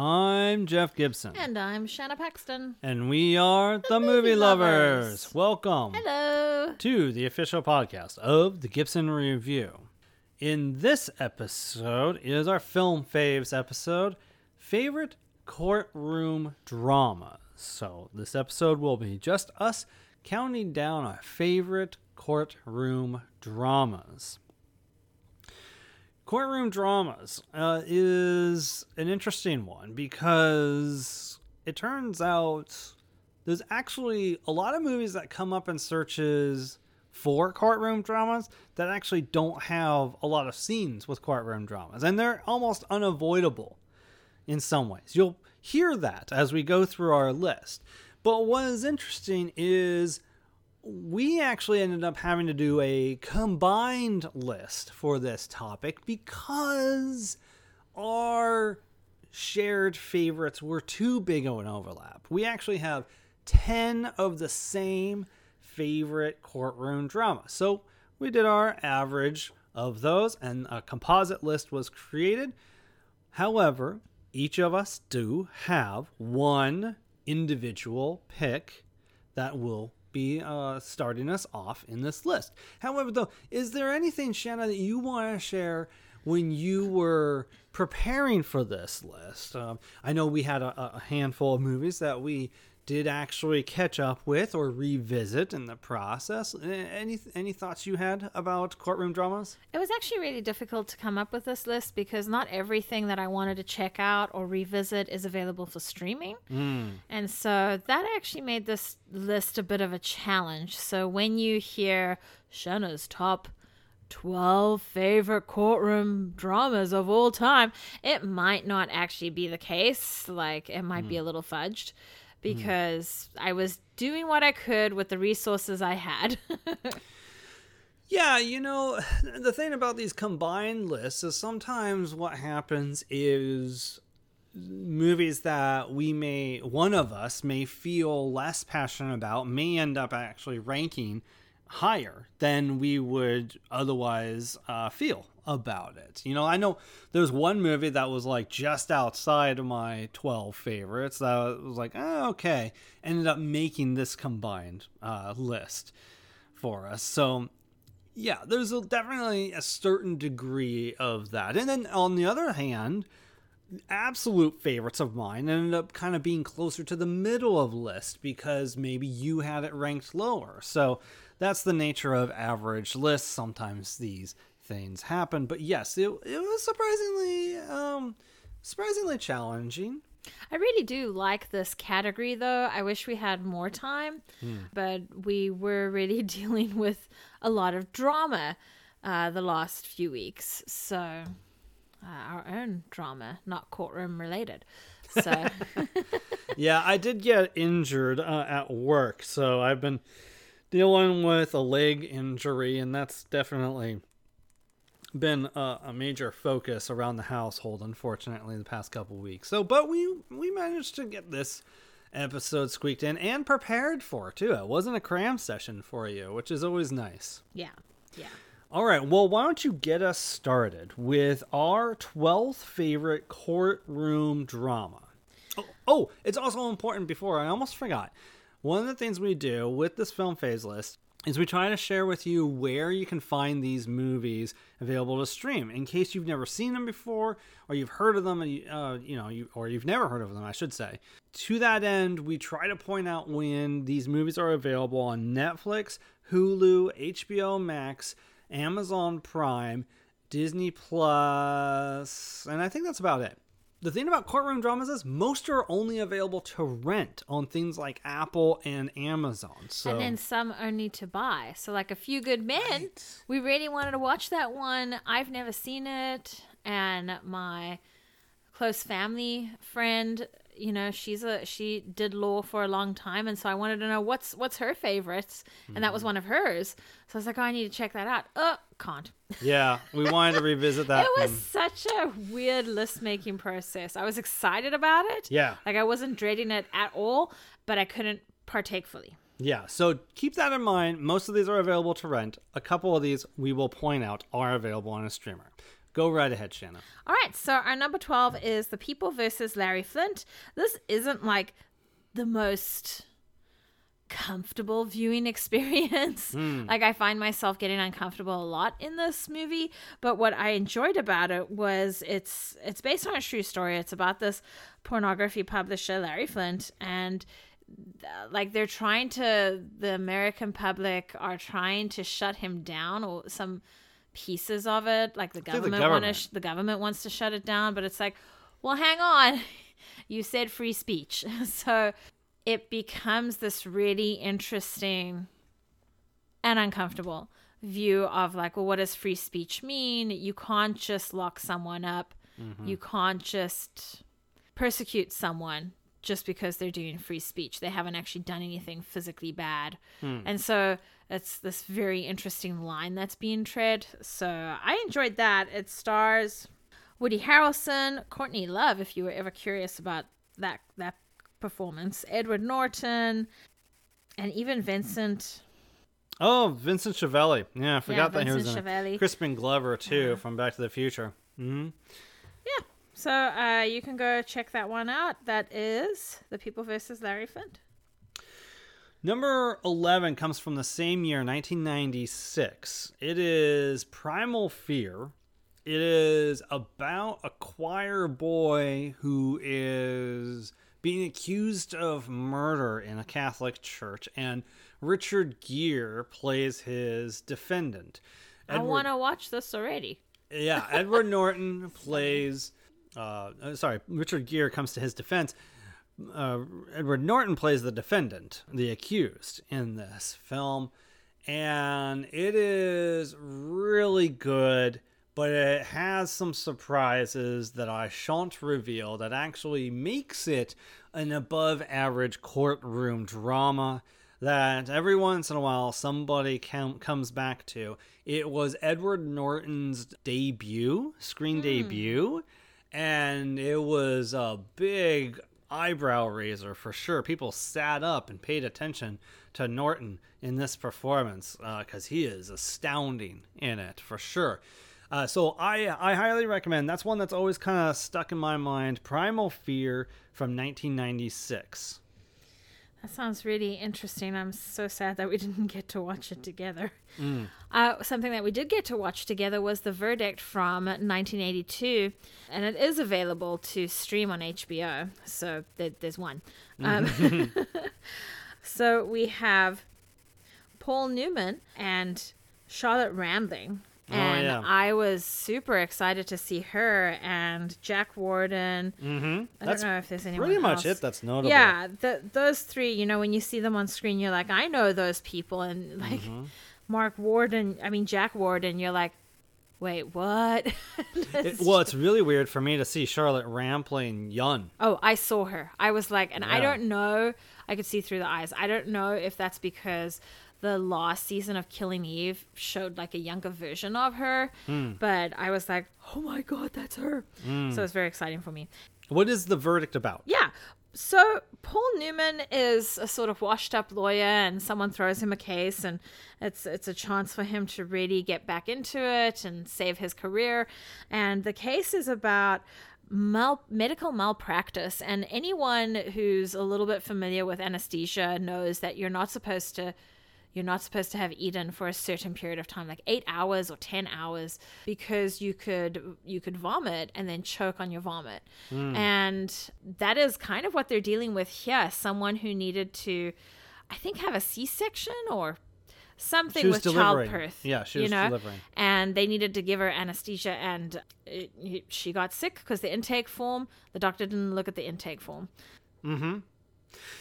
I'm Jeff Gibson. And I'm Shanna Paxton. And we are the, Movie, Movie lovers. Lovers. Welcome Hello. to the official podcast of the Gibson Review. In this episode is our film faves episode, favorite courtroom dramas. So this episode will be just us counting down our favorite courtroom dramas. Courtroom dramas uh, is an interesting one because it turns out there's actually a lot of movies that come up in searches for courtroom dramas that actually don't have a lot of scenes with courtroom dramas, and they're almost unavoidable in some ways. You'll hear that as we go through our list. But what is interesting is we actually ended up having to do a combined list for this topic because our shared favorites were too big of an overlap. We actually have 10 of the same favorite courtroom drama. So we did our average of those and a composite list was created. However, each of us do have one individual pick that will be uh, starting us off in this list. However, though, is there anything, Shanna, that you want to share when you were preparing for this list? Um, I know we had a, a handful of movies that we did actually catch up with or revisit in the process. Any any thoughts you had about courtroom dramas? It was actually really difficult to come up with this list because not everything that I wanted to check out or revisit is available for streaming. Hmm. And so that actually made this list a bit of a challenge. So when you hear Shanna's top 12 favorite courtroom dramas of all time, it might not actually be the case. Like, it might be hmm. a little fudged because I was doing what I could with the resources I had. Yeah, you know, the thing about these combined lists is sometimes what happens is movies that we may, one of us may feel less passionate about, may end up actually ranking higher than we would otherwise uh, feel about it. You know, I know there's one movie that was like just outside of my 12 favorites that was like, oh, okay, ended up making this combined uh, list for us. So, yeah, there's a, definitely a certain degree of that. And then on the other hand, absolute favorites of mine ended up kind of being closer to the middle of list because maybe you had it ranked lower. So that's the nature of average lists. Sometimes these things happen, but yes, it, it was surprisingly um surprisingly challenging. I really do like this category, though. I wish we had more time, but we were really dealing with a lot of drama uh, the last few weeks. So, uh, our own drama, not courtroom related. So, yeah, I did get injured uh, at work, so I've been dealing with a leg injury, and that's definitely been a, a major focus around the household. Unfortunately, the past couple weeks. So, but we we managed to get this episode squeaked in and prepared for too. It wasn't a cram session for you, which is always nice. yeah, yeah. All right, well, why don't you get us started with our 12th favorite courtroom drama? Oh, oh, it's also important before I almost forgot. One of the things we do with this film faves list is we try to share with you where you can find these movies available to stream in case you've never seen them before or you've heard of them and you, uh, you know you, or you've never heard of them i should say. To that end we try to point out when these movies are available on netflix hulu hbo max amazon prime disney plus and i think that's about it the thing about courtroom dramas is most are only available to rent on things like Apple and Amazon. So And then some only to buy. So, like A Few Good Men, we really wanted to watch that one. I've never seen it. And my close family friend, you know, she's a she did law for a long time, and so I wanted to know what's what's her favorites, and that was mm-hmm. one of hers. So I was like, oh, I need to check that out. Oh, can't. yeah, we wanted to revisit that. It was one. such a weird list making process. I was excited about it. Yeah. Like I wasn't dreading it at all, but I couldn't partake fully. Yeah, so keep that in mind. Most of these are available to rent. A couple of these we will point out are available on a streamer. Go right ahead, Shanna. All right, so our number 12 is The People versus Larry Flynt. This isn't like the most comfortable viewing experience. Like I find myself getting uncomfortable a lot in this movie, but what I enjoyed about it was it's it's based on a true story. It's about this pornography publisher Larry Flynt and uh, like they're trying to the American public are trying to shut him down or some pieces of it. Like the the government, want government. sh- the government wants to shut it down but it's like well hang on. You said free speech. So it becomes this really interesting and uncomfortable view of like well what does free speech mean? You can't just lock someone up. Mm-hmm. You can't just persecute someone just because they're doing free speech. They haven't actually done anything physically bad. Hmm. And so it's this very interesting line that's being tread so i enjoyed that it stars woody harrelson courtney love if you were ever curious about that that performance edward norton and even vincent Oh, Vincent Schiavelli. Yeah, I forgot that he was Vincent in Schiavelli. it. Crispin Glover too from Back to the Future. hmm Yeah. So uh, you can go check that one out. That is The People versus Larry Flynt. Number 11 comes from the same year, 1996. It is Primal Fear. It is about a choir boy who is being accused of murder in a Catholic church, and Richard Gere plays his defendant. I want to watch this already. Yeah, Edward Norton plays. Uh, sorry, Richard Gere comes to his defense. Uh, Edward Norton plays the defendant, the accused, in this film, and it is really good. But it has some surprises that I shan't reveal that actually makes it an above average courtroom drama that every once in a while somebody com- comes back to. It was Edward Norton's debut, screen debut, and it was a big eyebrow raiser for sure. People sat up and paid attention to Norton in this performance because he is astounding in it for sure. Uh, so I I highly recommend. That's one that's always kind of stuck in my mind. Primal Fear from 1996. That sounds really interesting. I'm so sad that we didn't get to watch it together. Uh, something that we did get to watch together was The Verdict from 1982, and it is available to stream on HBO. So there, there's one. Um, so we have Paul Newman and Charlotte Rampling. Oh, And yeah. I was super excited to see her and Jack Warden. Mm-hmm. I That's don't know if there's anyone pretty much else. it. That's notable. Yeah, the, those three, you know, when you see them on screen, you're like, I know those people. And like Mm-hmm. Mark Warden, I mean, Jack Warden, you're like, wait, what? It- well, it's really weird for me to see Charlotte Rampling Yun. oh, I saw her. I was like, and I don't know. I could see through the eyes. I don't know if that's because the last season of Killing Eve showed like a younger version of her, Hmm. but I was like, oh my God, that's her. So it's very exciting for me. What is the verdict about? Yeah. So Paul Newman is a sort of washed up lawyer and someone throws him a case and it's it's a chance for him to really get back into it and save his career. And the case is about mal- medical malpractice and anyone who's a little bit familiar with anesthesia knows that you're not supposed to you're not supposed to have eaten for a certain period of time like 8 hours or 10 hours because you could you could vomit and then choke on your vomit hmm. and that is kind of what they're dealing with here someone who needed to i think have a c-section or something with delivering. childbirth Yeah, she you was know? delivering. and they needed to give her anesthesia and uh, it, she got sick because the intake form the doctor didn't look at the intake form mm-hmm.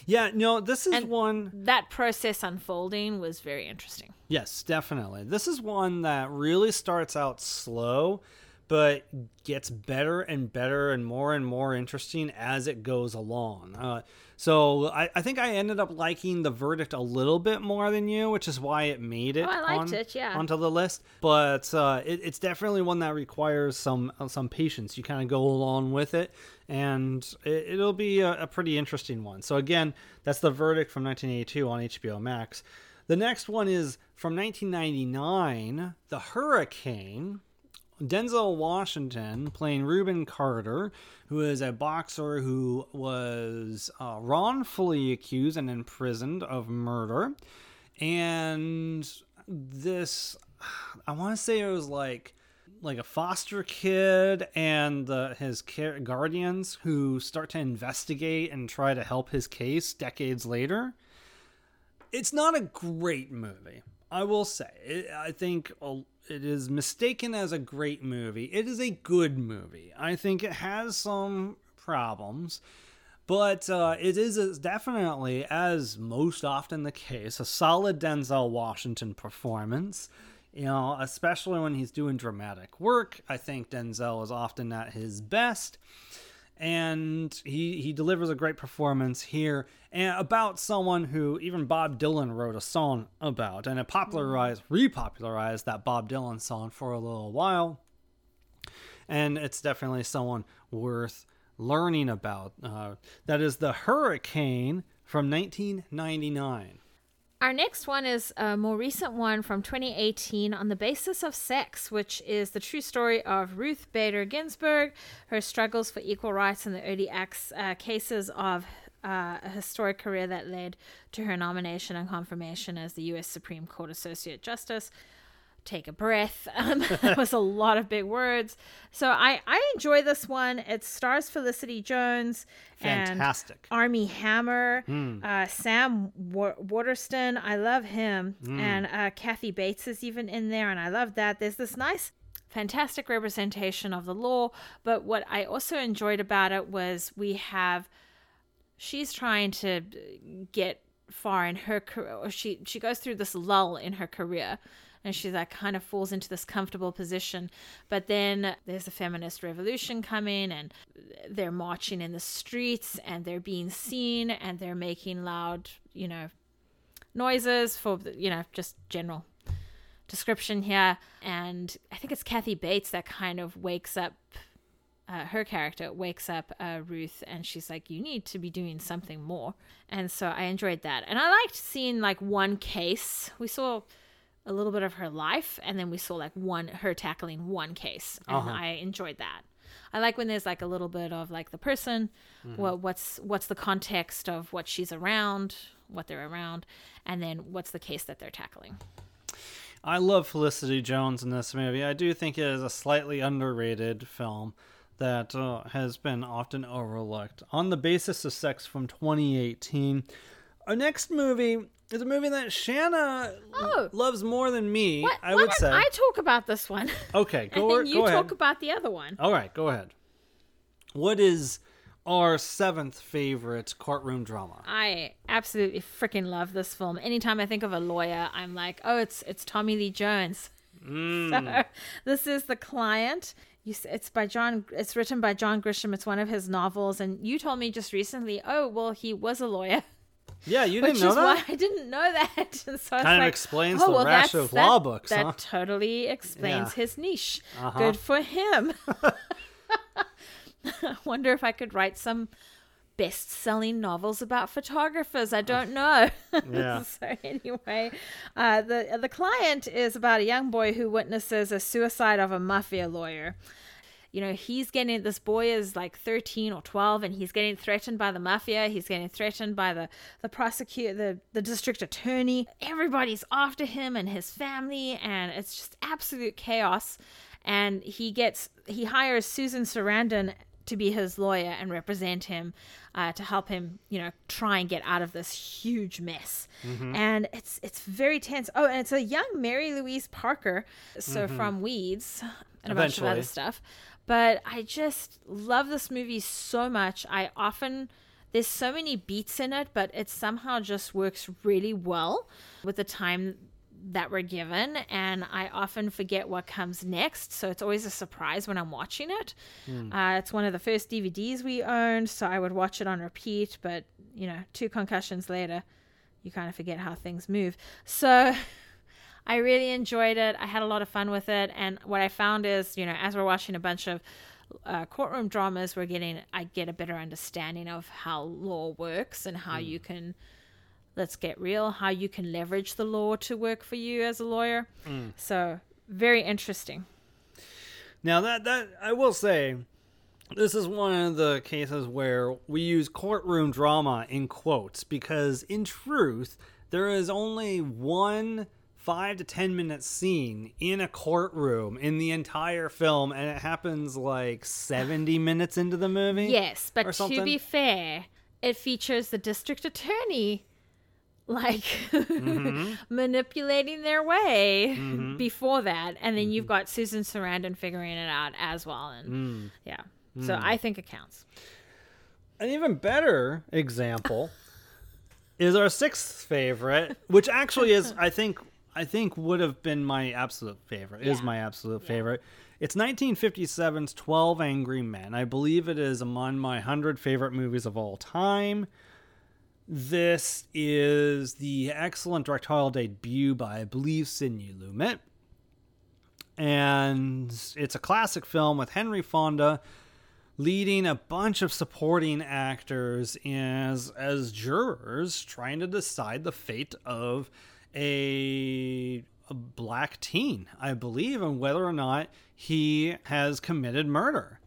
Yeah, no, this is And- one. that process unfolding was very interesting Yes, definitely. This is one that really starts out slow, but gets better and better and more and more interesting as it goes along. Uh, so I, I think I ended up liking the verdict a little bit more than you, which is why it made it, Oh, I liked on- it, yeah. onto the list. But uh, it, it's definitely one that requires some uh, some patience. You kind of go along with it, and it, it'll be a, a pretty interesting one. So again, that's the verdict from 1982 on HBO Max. The next one is from 1999, The Hurricane Denzel Washington playing Rubin Carter, who is a boxer who was uh, wrongfully accused and imprisoned of murder. And this, I want to say it was like like a foster kid and the, his care, guardians who start to investigate and try to help his case decades later. It's not a great movie, I will say. It, I think uh, it is mistaken as a great movie. It is a good movie. I think it has some problems, but uh, it is uh, definitely, as most often the case, a solid Denzel Washington performance. You know, especially when he's doing dramatic work. I think Denzel is often at his best. And he he delivers a great performance here and about someone who even Bob Dylan wrote a song about and it popularized repopularized that Bob Dylan song for a little while. And it's definitely someone worth learning about. Uh, that is the hurricane from 1999 our next one is a more recent one from 2018 on the basis of sex, which is the true story of Ruth Bader Ginsburg, her struggles for equal rights in the early acts, uh, cases of uh, a historic career that led to her nomination and confirmation as the U.S. Supreme Court Associate Justice take a breath. Um, that was a lot of big words. So I, I enjoy this one. It stars Felicity Jones Fantastic. and Armie Hammer, mm. uh, Sam Wa- Waterston. I love him. Mm. And uh, Kathy Bates is even in there, and I love that. There's this nice fantastic representation of the law. But what I also enjoyed about it was we have she's trying to get far in her career. She she goes through this lull in her career and she like kind of falls into this comfortable position. But then there's a feminist revolution coming, and they're marching in the streets, and they're being seen, and they're making loud, you know, noises for you know just general description here. And I think it's Kathy Bates that kind of wakes up. Uh, her character wakes up uh, Ruth and she's like, You need to be doing something more. And so I enjoyed that. And I liked seeing like one case. We saw a little bit of her life and then we saw like one her tackling one case and uh-huh. i enjoyed that i like when there's like a little bit of like the person mm-hmm. what what's what's the context of what she's around what they're around and then what's the case that they're tackling i love felicity jones in this movie i do think it is a slightly underrated film that uh, has been often overlooked on the basis of sex from 2018 our next movie is a movie that Shanna oh. loves more than me. What, I would say. I talk about this one. Okay, go, and you go talk about the other one. All right, go ahead. What is our seventh favorite courtroom drama? I absolutely freaking love this film. Anytime I think of a lawyer, I'm like, oh, it's it's Tommy Lee Jones. Mm. So this is the client. You, it's by John. It's written by John Grisham. It's one of his novels, and you told me just recently. Oh, well, he was a lawyer. Yeah, you didn't know that. I didn't know that. so kind of like, explains oh, the well, rash of that, law books. That huh? totally explains yeah. his niche. Uh-huh. Good for him. I wonder if I could write some best-selling novels about photographers. I don't know. Yeah. so anyway, uh, the the client is about a young boy who witnesses a suicide of a mafia lawyer you know, he's getting this boy is like 13 or 12 and he's getting threatened by the mafia. He's getting threatened by the, the prosecutor, the, the district attorney. Everybody's after him and his family, and it's just absolute chaos. And he gets, he hires Susan Sarandon to be his lawyer and represent him uh, to help him, you know, try and get out of this huge mess. Mm-hmm. And it's it's very tense. Oh, and it's a young Mary Louise Parker, so mm-hmm. from Weeds and a bunch of other stuff. But I just love this movie so much. I often there's so many beats in it, but it somehow just works really well with the time that we're given. And i often forget what comes next. So it's always a surprise when i'm watching it. Mm. uh, it's one of the first dvds we owned so i would watch it on repeat. But you know two concussions later you kind of forget how things move. So I really enjoyed it. I had a lot of fun with it. And what I found is, you know, as we're watching a bunch of uh, courtroom dramas, we're getting, I get a better understanding of how law works and how mm. you can, let's get real, how you can leverage the law to work for you as a lawyer. Mm. So, very interesting. Now that that I will say, this is one of the cases where we use courtroom drama in quotes because, in truth, there is only one five to ten minute scene in a courtroom in the entire film, and it happens like seventy minutes into the movie. Yes, but to be fair, it features the district attorney like Mm-hmm. manipulating their way Mm-hmm. before that and then you've got Susan Sarandon figuring it out as well and Mm. yeah. So I think it counts. An even better example is our sixth favorite, which actually is, I think, I think would have been my absolute favorite. Is my absolute favorite. It's 1957's Twelve Angry Men. I believe it is among my hundred favorite movies of all time. This is the excellent directorial debut by, I believe, Sidney Lumet. And it's a classic film with Henry Fonda leading a bunch of supporting actors as as jurors trying to decide the fate of a, a black teen, I believe, and whether or not he has committed murder.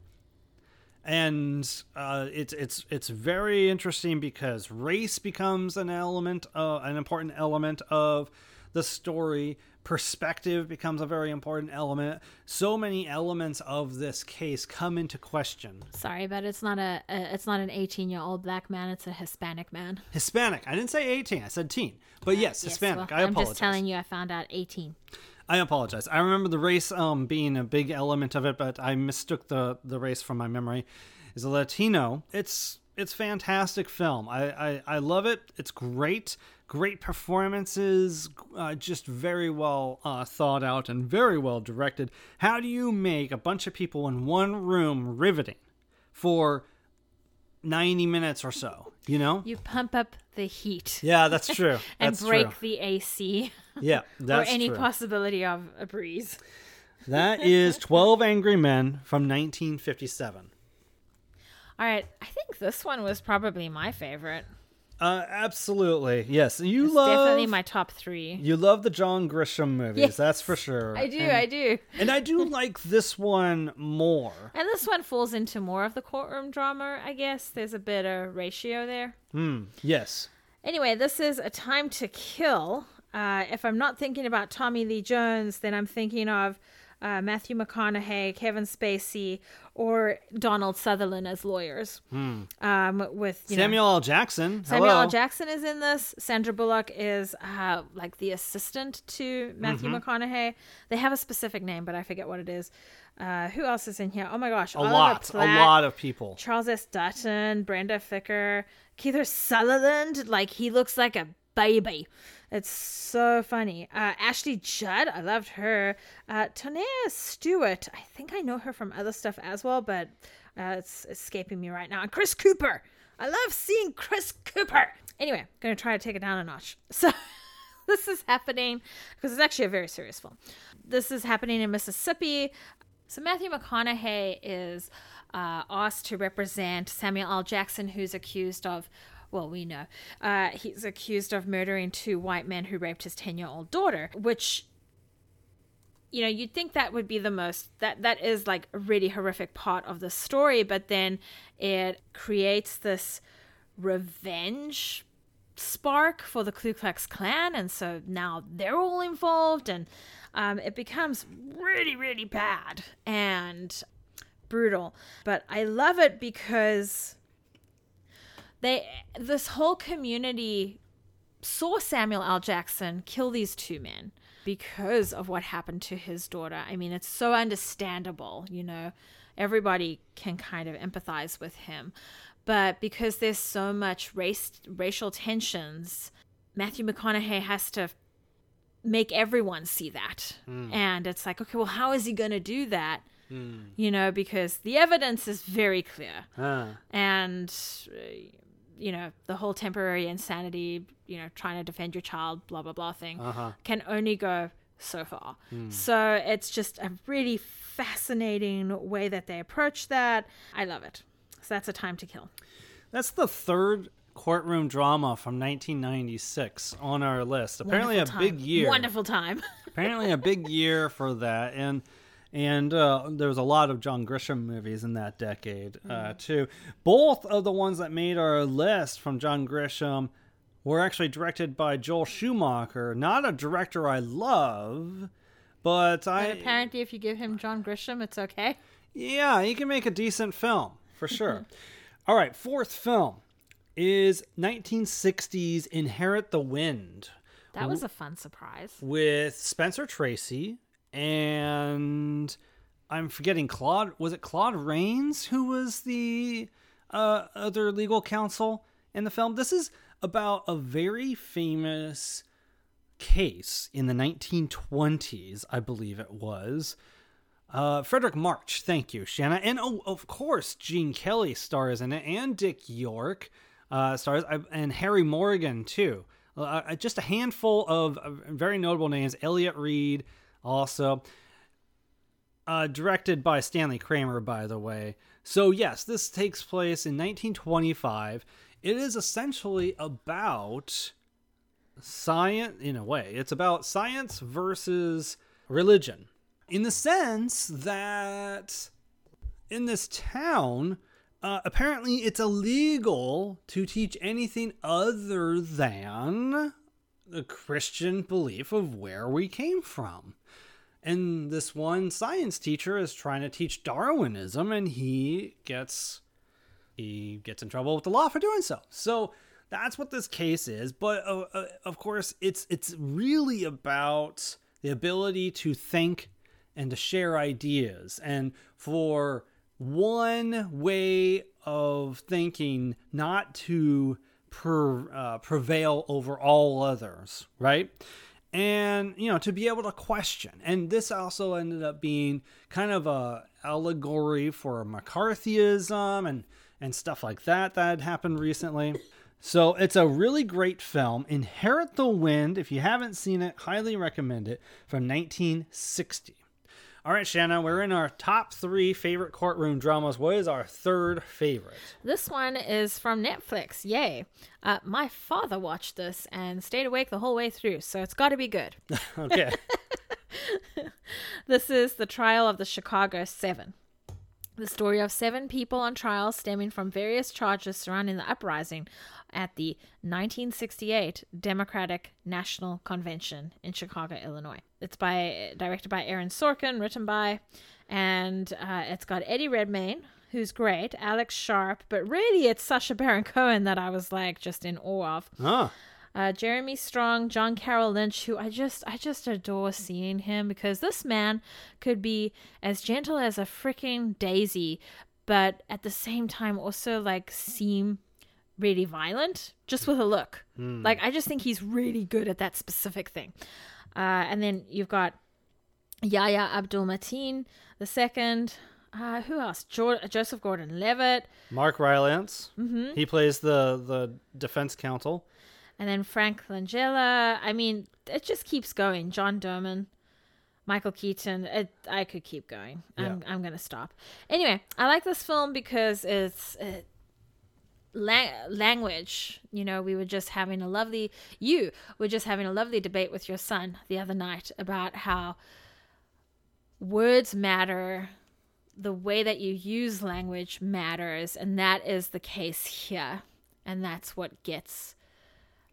And uh, it's it's it's very interesting because race becomes an element, uh, an important element of the story. Perspective becomes a very important element. So many elements of this case come into question. Sorry, but it's not a, a it's not an 18-year-old black man, it's a Hispanic man. Hispanic. I didn't say 18. I said teen. But yes, Yes, Hispanic. well, I I'm apologize. just telling you I found out 18. I apologize. I remember the race um, being a big element of it, but I mistook the the race from my memory. Is a Latino. It's it's fantastic film. I I, I love it. It's great. Great performances. Uh, just very well uh, thought out and very well directed. How do you make a bunch of people in one room riveting for 90 minutes or so? You know? You pump up the heat Yeah, that's true. and That's break true. the AC Yeah, that's or any true. possibility of a breeze. That is 12 Angry Men from 1957. All right, I think this one was probably my favorite. Uh, absolutely. Yes. You It's love definitely my top three. You love the John Grisham movies, Yes. that's for sure. I do, and, I do. and I do like this one more. And this one falls into more of the courtroom drama, I guess. There's a bit of ratio there. Hmm. Yes. Anyway, this is A Time to Kill. Uh, if I'm not thinking about Tommy Lee Jones, then I'm thinking of uh, Matthew McConaughey, Kevin Spacey, or Donald Sutherland as lawyers. Um, with you know, Samuel L. Jackson. Samuel hello. L. Jackson is in this. Sandra Bullock is uh, like the assistant to Matthew Mm-hmm. McConaughey. They have a specific name, but I forget what it is. Uh, who else is in here? Oh my gosh, A Oliver lot. A lot of people. Charles S. Dutton, Brenda Fricker, Kiefer Sutherland. Like he looks like a baby. It's so funny. Uh, Ashley Judd, I loved her. Uh, Tonea Stewart, I think I know her from other stuff as well, but uh, it's escaping me right now. And Chris Cooper. I love seeing Chris Cooper. Anyway, gonna try to take it down a notch. So this is happening because it's actually a very serious film. This is happening in Mississippi. So Matthew McConaughey is uh, asked to represent Samuel L. Jackson, who's accused of, well, we know, uh, he's accused of murdering two white men who raped his ten-year-old daughter, which. You know, you'd think that would be the most that that is like a really horrific part of the story, but then it creates this revenge spark for the Ku Klux Klan, and so now they're all involved, and um, it becomes really, really bad and brutal. But I love it because they this whole community saw Samuel L. Jackson kill these two men because of what happened to his daughter. I mean, it's so understandable, you know. Everybody can kind of empathize with him. But because there's so much race racial tensions, Matthew McConaughey has to make everyone see that. And it's like, okay, well, how is he going to do that? You know, because the evidence is very clear Ah. and uh, you know the whole temporary insanity you know trying to defend your child blah blah blah thing Uh-huh. can only go so far so it's just a really fascinating way that they approach that i love it so that's a time to kill That's the third courtroom drama from 1996 on our list. Apparently, Wonderful a big year. wonderful time Apparently, a big year for that. And And uh, there was a lot of John Grisham movies in that decade, uh, too. Both of the ones that made our list from John Grisham were actually directed by Joel Schumacher, not a director I love, but I. But apparently, if you give him John Grisham, it's okay. Yeah, he can make a decent film for sure. All right, fourth film is 1960s Inherit the Wind That was a fun surprise. with Spencer Tracy and I'm forgetting Claude. Was it Claude Rains who was the uh, other legal counsel in the film? This is about a very famous case in the 1920s, I believe it was. Uh, Fredric March, thank you, Shanna. And oh, of course, Gene Kelly stars in it, and Dick York uh, stars, uh, and Harry Morgan, too. Uh, just a handful of uh, very notable names. Elliot Reed, also. Uh, directed by Stanley Kramer, by the way. So, yes, this takes place in 1925. It is essentially about science, in a way. It's about science versus religion. In the sense that in this town, uh, apparently it's illegal to teach anything other than the Christian belief of where we came from. And this one science teacher is trying to teach Darwinism, and he gets he gets in trouble with the law for doing so. So that's what this case is. But uh, uh, of course, it's it's really about the ability to think and to share ideas, and for one way of thinking not to per, uh, prevail over all others, right? And you know to be able to question. And this also ended up being kind of a allegory for mccarthyism and and stuff like that that had happened recently. So it's a really great film inherit the wind. If you haven't seen it highly recommend it from 1960 all right shanna we're in our top three favorite courtroom dramas what is our third favorite This one is from Netflix. Yay. Uh, my father watched this and stayed awake the whole way through, so it's got to be good. okay This is the trial of the Chicago Seven. The story of seven people on trial stemming from various charges surrounding the uprising at the 1968 Democratic National Convention in Chicago, Illinois. It's by directed by Aaron Sorkin, written by, and uh, it's got Eddie Redmayne, who's great, Alex Sharp, but really it's Sacha Baron Cohen that I was like just in awe of oh uh, Jeremy Strong, John Carroll Lynch, who I just I just adore seeing him because this man could be as gentle as a freaking daisy, but at the same time also like seem really violent just with a look. Like I just think he's really good at that specific thing. Uh, and then you've got Yahya Abdul Mateen the second. Uh, who else? Jo- Joseph Gordon-Levitt. mark rylance Mm-hmm. he plays the the defense counsel And then Frank Langella. I mean, it just keeps going. John Doman, Michael Keaton. It, I could keep going. I'm, I'm going to stop. Anyway, I like this film because it's uh, la- language. You know, we were just having a lovely, you were just having a lovely debate with your son the other night about how words matter. The way that you use language matters, and that is the case here. And that's what gets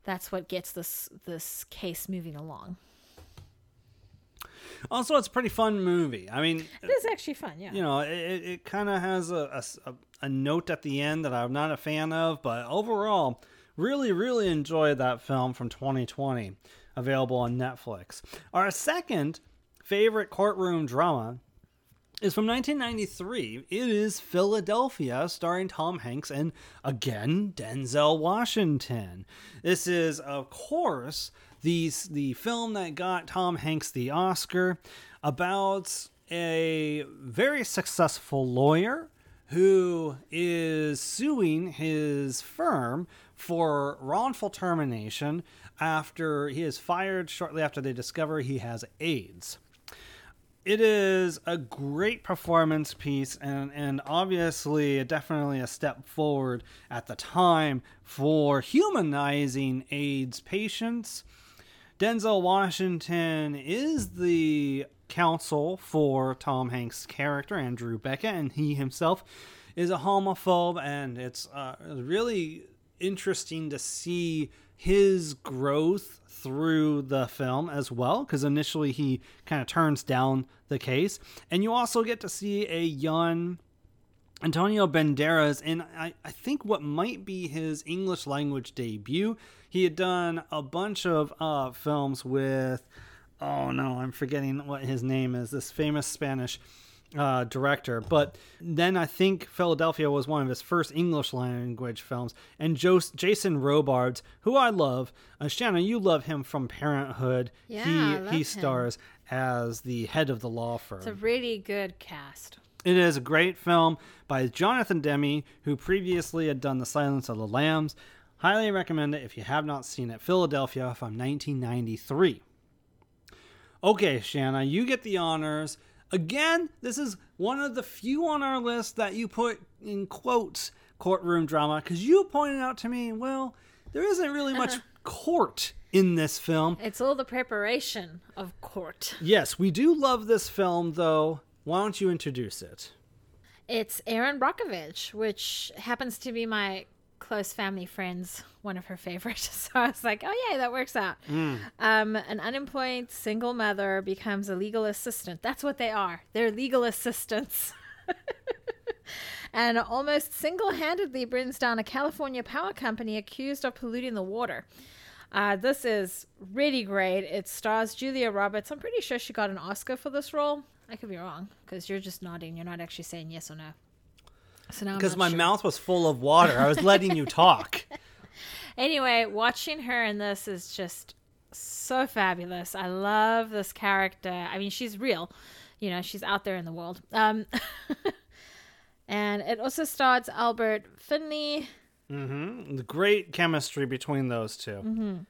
that's what gets this this case moving along. Also, it's a pretty fun movie. I mean, It is actually fun, yeah. you know, it, it kind of has a a note at the end that I'm not a fan of, but overall, really, really enjoyed that film from 2020, available on Netflix. Our second favorite courtroom drama is from 1993. It is Philadelphia, starring Tom Hanks and again Denzel Washington. This is, of course, the the film that got Tom Hanks the Oscar about a very successful lawyer who is suing his firm for wrongful termination after he is fired shortly after they discover he has AIDS it is a great performance piece and, and obviously definitely a step forward at the time for humanizing AIDS patients. Denzel Washington is the counsel for Tom Hanks' character, Andrew Beckett, and he himself is a homophobe, and it's uh, really interesting to see his growth through the film as well because initially he kind of turns down the case and you also get to see a young Antonio Banderas in I, I think what might be his English language debut. He had done a bunch of uh, films with oh no, I'm forgetting what his name is. This famous Spanish uh, director. But then I think Philadelphia was one of his first English language films. And jo- Jason Robards, who I love, uh, Shanna, you love him from Parenthood. Yeah, he I love he him. stars as the head of the law firm. It's a really good cast. It is a great film by Jonathan Demme, who previously had done The Silence of the Lambs. Highly recommend it if you have not seen it. Philadelphia from 1993. Okay, Shanna, you get the honors. Again, this is one of the few on our list that you put in quotes courtroom drama because you pointed out to me, well, there isn't really much uh-huh. court in this film. It's all the preparation of court. Yes, we do love this film, though. Why don't you introduce it? It's Erin Brockovich, which happens to be my close family friend's one of her favorites. So I was like, oh, yeah, that works out. Um, an unemployed single mother becomes a legal assistant. That's what they are. They're legal assistants. and almost single handedly brings down a California power company accused of polluting the water. Uh, this is really great. It stars Julia Roberts. I'm pretty sure she got an Oscar for this role. I could be wrong because you're just nodding. You're not actually saying yes or no. So now Because my sure. mouth was full of water. I was letting you talk. Anyway, watching her in this is just so fabulous. I love this character. I mean, she's real. You know, she's out there in the world. Um, and it also stars Albert Finney. hmm The great chemistry between those 2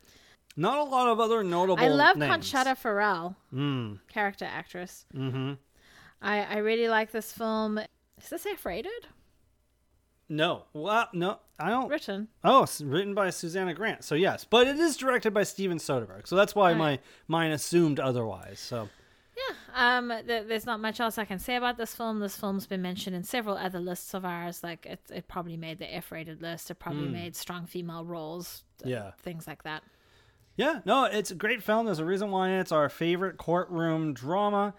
Not a lot of other notable. Mm-hmm. I love names. Conchata Ferrell, Mm. character actress. hmm I, I really like this film. Is this F rated? No, well, no, I don't. Written. Oh, it's written by Susanna Grant. So yes, but it is directed by Steven Soderbergh. So that's why my Right. mine assumed otherwise. So Yeah, um, th- there's not much else I can say about this film. This film's been mentioned in several other lists of ours. Like it, it probably made the F-rated list. It probably made strong female roles. Yeah. things like that. yeah, no, it's a great film. There's a reason why it's our favorite courtroom drama,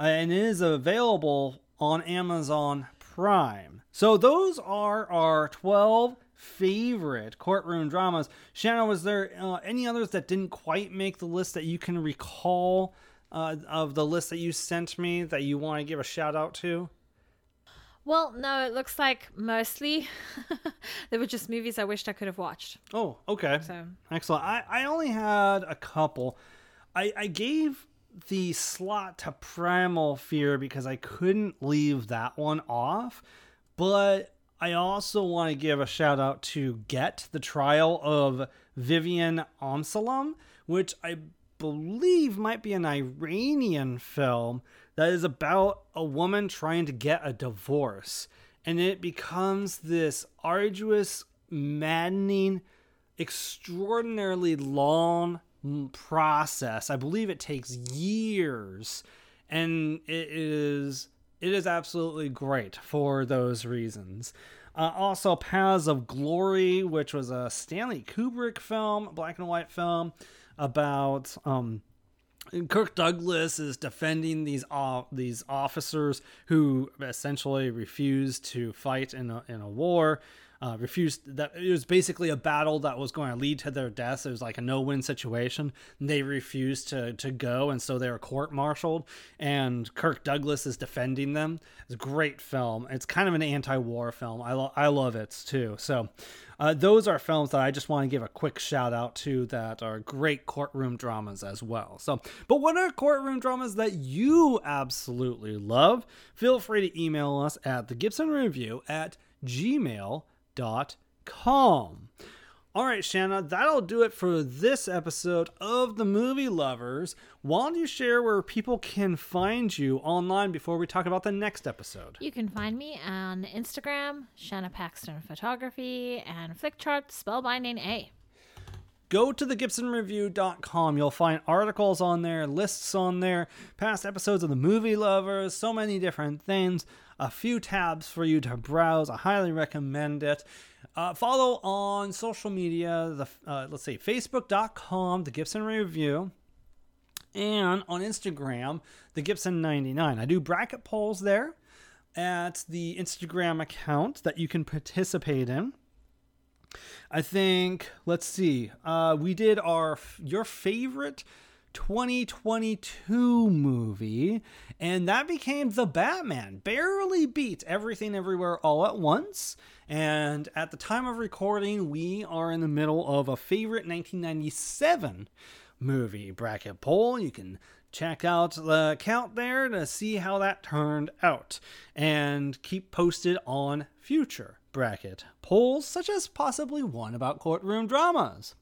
uh, and it is available on Amazon Prime. So those are our twelve favorite courtroom dramas. Shanna, was there uh, any others that didn't quite make the list that you can recall uh, of the list that you sent me that you want to give a shout out to? Well, no, it looks like mostly they were just movies I wished I could have watched. Oh, okay. So Excellent. I, I only had a couple. I, I gave the slot to Primal Fear because I couldn't leave that one off. But I also want to give a shout out to Get, the trial of Vivian Amsalem, which I believe might be an Iranian film that is about a woman trying to get a divorce. And it becomes this arduous, maddening, extraordinarily long process. I believe it takes years, and it is it is absolutely great for those reasons. Uh, also, Paths of Glory, which was a Stanley Kubrick film, black and white film about um, Kirk Douglas is defending these uh, these officers who essentially refuse to fight in a, in a war. Uh, refused that it was basically a battle that was going to lead to their deaths. It was like a no-win situation. They refused to to go, and so they were court-martialed. And Kirk Douglas is defending them. It's a great film. It's kind of an anti-war film. I lo- I love it too. So uh, those are films that I just want to give a quick shout out to that are great courtroom dramas as well. So, but what are courtroom dramas that you absolutely love? Feel free to email us at the Gibson Review at gmail.com. All right, Shanna, that'll do it for this episode of The Movie Lovers. Why don't you share where people can find you online before we talk about the next episode? you can find me on Instagram, Shanna Paxton Photography, and Flick Flickchart Spellbinding A. go to the gibsonreview.com. You'll find articles on there, lists on there, past episodes of the movie lovers, so many different things, a few tabs for you to browse. I highly recommend it. Uh, follow on social media, the uh, let's say facebook.com, the Gibson Review and on Instagram, the Gibson99. I do bracket polls there at the Instagram account that you can participate in. I think, let's see, uh, we did our your favorite 2022 movie, and that became The Batman. Barely beat Everything Everywhere All at Once. And at the time of recording, we are in the middle of a favorite 1997 movie bracket poll. You can check out the count there to see how that turned out and keep posted on future bracket polls, such as possibly one about courtroom dramas.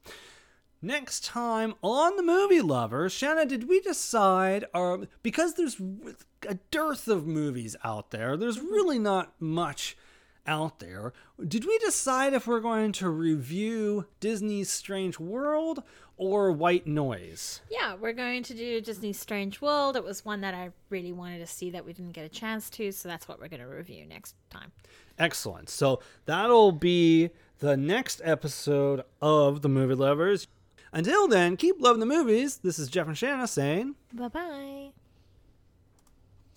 Next time on the movie lovers, Shanna, did we decide, or because there's a dearth of movies out there, there's really not much out there. Did we decide if we're going to review Disney's Strange World or White Noise? Yeah, we're going to do Disney's Strange World. It was one that I really wanted to see that we didn't get a chance to, so that's what we're going to review next time. Excellent. So that'll be the next episode of The Movie Lovers. Until then, keep loving the movies. This is Jeff and Shanna saying bye bye.